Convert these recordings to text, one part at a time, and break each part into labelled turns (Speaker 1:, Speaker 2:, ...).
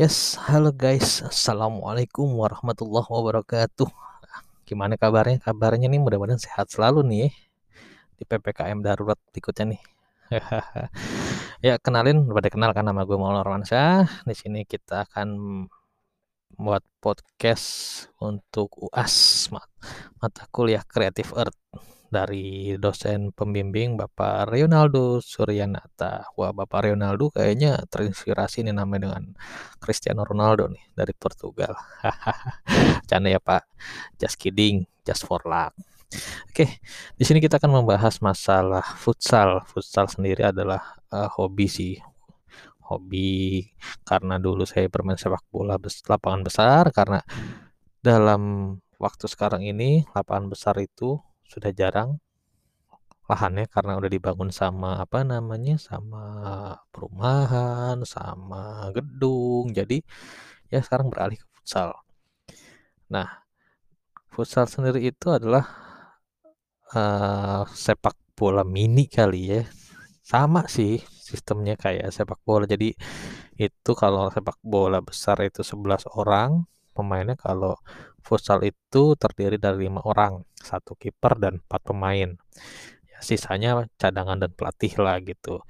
Speaker 1: Yes, halo guys. Assalamualaikum warahmatullahi wabarakatuh. Gimana kabarnya? Kabarnya nih mudah-mudahan sehat selalu nih ya. Di PPKM darurat berikutnya nih. ya, kenalin, pada kenal kan nama gue Maulana Romansyah. Di sini kita akan buat podcast untuk UAS mata kuliah Creative Earth dari dosen pembimbing Bapak Ronaldo Suryanata. Wah, Bapak Ronaldo kayaknya terinspirasi nih namanya dengan Cristiano Ronaldo nih dari Portugal. Canda ya Pak. Just kidding, just for luck. Oke, di sini kita akan membahas masalah futsal. Futsal sendiri adalah uh, hobi sih. Hobi karena dulu saya bermain sepak bola bes lapangan besar karena dalam waktu sekarang ini lapangan besar itu sudah jarang lahannya karena udah dibangun sama apa namanya sama perumahan sama gedung. Jadi ya sekarang beralih ke futsal. Nah futsal sendiri itu adalah uh, sepak bola mini kali ya. Sama sih sistemnya kayak sepak bola. Jadi itu kalau sepak bola besar itu 11 orang pemainnya kalau futsal itu terdiri dari lima orang, satu kiper dan empat pemain. Ya, sisanya cadangan dan pelatih lah gitu.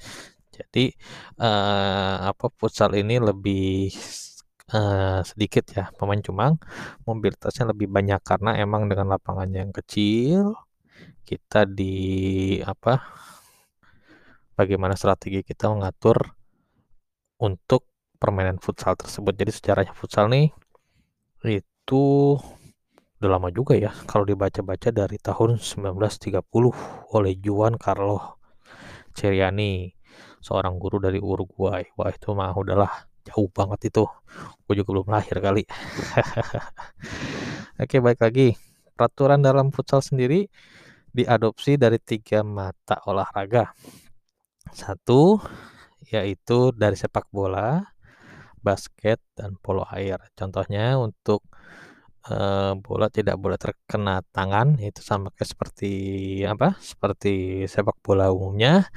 Speaker 1: Jadi uh, apa futsal ini lebih uh, sedikit ya pemain cuma mobilitasnya lebih banyak karena emang dengan lapangannya yang kecil kita di apa bagaimana strategi kita mengatur untuk permainan futsal tersebut. Jadi sejarahnya futsal nih itu udah lama juga ya kalau dibaca-baca dari tahun 1930 oleh Juan Carlos Ceriani seorang guru dari Uruguay. Wah itu mah udahlah jauh banget itu. Gue juga belum lahir kali. Oke baik lagi. Peraturan dalam futsal sendiri diadopsi dari tiga mata olahraga. Satu yaitu dari sepak bola basket dan polo air. Contohnya untuk uh, bola tidak boleh terkena tangan itu sama kayak seperti apa? Seperti sepak bola umumnya.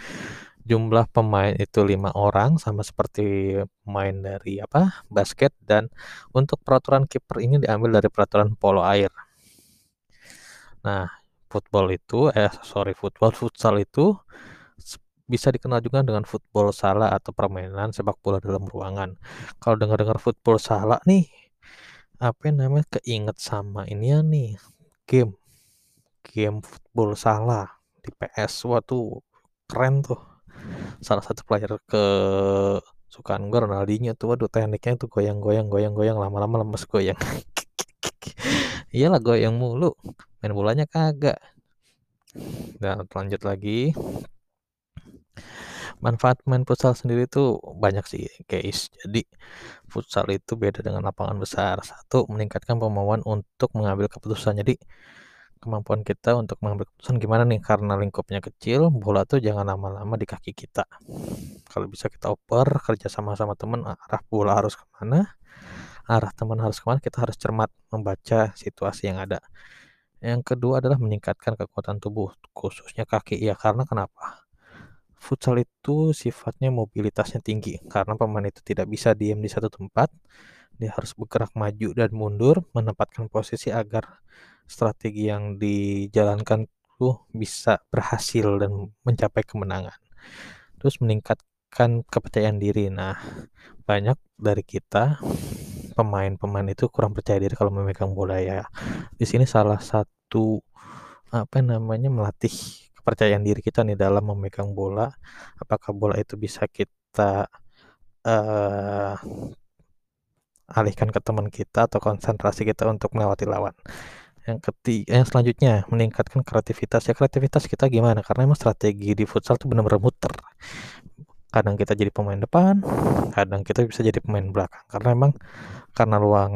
Speaker 1: Jumlah pemain itu lima orang sama seperti pemain dari apa? basket dan untuk peraturan kiper ini diambil dari peraturan polo air. Nah, football itu eh sorry football futsal itu bisa dikenal juga dengan football salah atau permainan sepak bola dalam ruangan. Kalau dengar-dengar football salah nih, apa yang namanya keinget sama ini ya nih game. Game football salah di PS waktu keren tuh. Salah satu player ke sukaan gue Ronaldinho tuh. Waduh tekniknya tuh goyang-goyang goyang-goyang lama-lama lemes goyang. Iyalah goyang mulu. Main bolanya kagak. Dan lanjut lagi manfaat main futsal sendiri itu banyak sih guys jadi futsal itu beda dengan lapangan besar. Satu meningkatkan kemampuan untuk mengambil keputusan. Jadi kemampuan kita untuk mengambil keputusan gimana nih? Karena lingkupnya kecil bola tuh jangan lama-lama di kaki kita. Kalau bisa kita oper kerja sama sama teman arah bola harus ke mana? Arah teman harus ke mana? Kita harus cermat membaca situasi yang ada. Yang kedua adalah meningkatkan kekuatan tubuh khususnya kaki. Ya karena kenapa futsal itu sifatnya mobilitasnya tinggi karena pemain itu tidak bisa diam di satu tempat. Dia harus bergerak maju dan mundur, menempatkan posisi agar strategi yang dijalankan itu bisa berhasil dan mencapai kemenangan. Terus meningkatkan kepercayaan diri. Nah, banyak dari kita pemain-pemain itu kurang percaya diri kalau memegang bola ya. Di sini salah satu apa namanya melatih kepercayaan diri kita nih dalam memegang bola apakah bola itu bisa kita uh, alihkan ke teman kita atau konsentrasi kita untuk melewati lawan? Yang ketiga yang selanjutnya meningkatkan kreativitas. Ya kreativitas kita gimana? Karena emang strategi di futsal tuh benar-benar muter. Kadang kita jadi pemain depan kadang kita bisa jadi pemain belakang. Karena emang karena ruang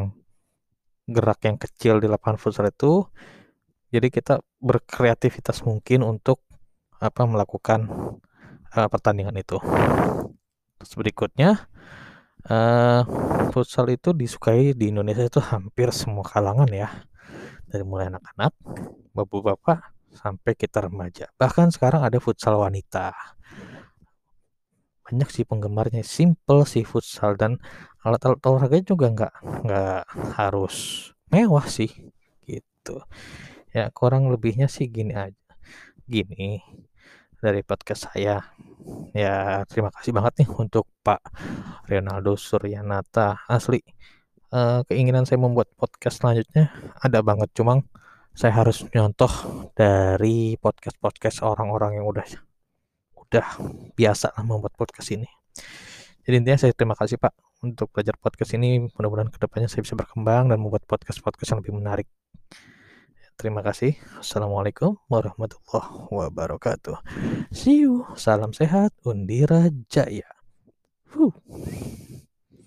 Speaker 1: gerak yang kecil di lapangan futsal itu jadi kita berkreativitas mungkin untuk apa melakukan uh, pertandingan itu. Terus berikutnya uh, futsal itu disukai di Indonesia itu hampir semua kalangan ya. Dari mulai anak-anak, bapak-bapak sampai kita remaja. Bahkan sekarang ada futsal wanita. banyak sih penggemarnya, simple sih futsal dan alat-alat olahraganya juga nggak nggak harus mewah sih, gitu. Ya kurang lebihnya sih gini aja gini, dari podcast saya. Ya terima kasih banget nih untuk Pak Ronaldo Suryanata, asli, eee, keinginan saya membuat podcast selanjutnya ada banget, cuma saya harus nyontoh dari podcast-podcast orang-orang yang udah udah biasa membuat podcast ini. Jadi intinya saya terima kasih Pak untuk belajar podcast ini, mudah-mudahan ke depannya saya bisa berkembang dan membuat podcast-podcast yang lebih menarik. Terima kasih. Assalamualaikum warahmatullahi wabarakatuh. See you. Salam sehat, Undira Jaya. Huh.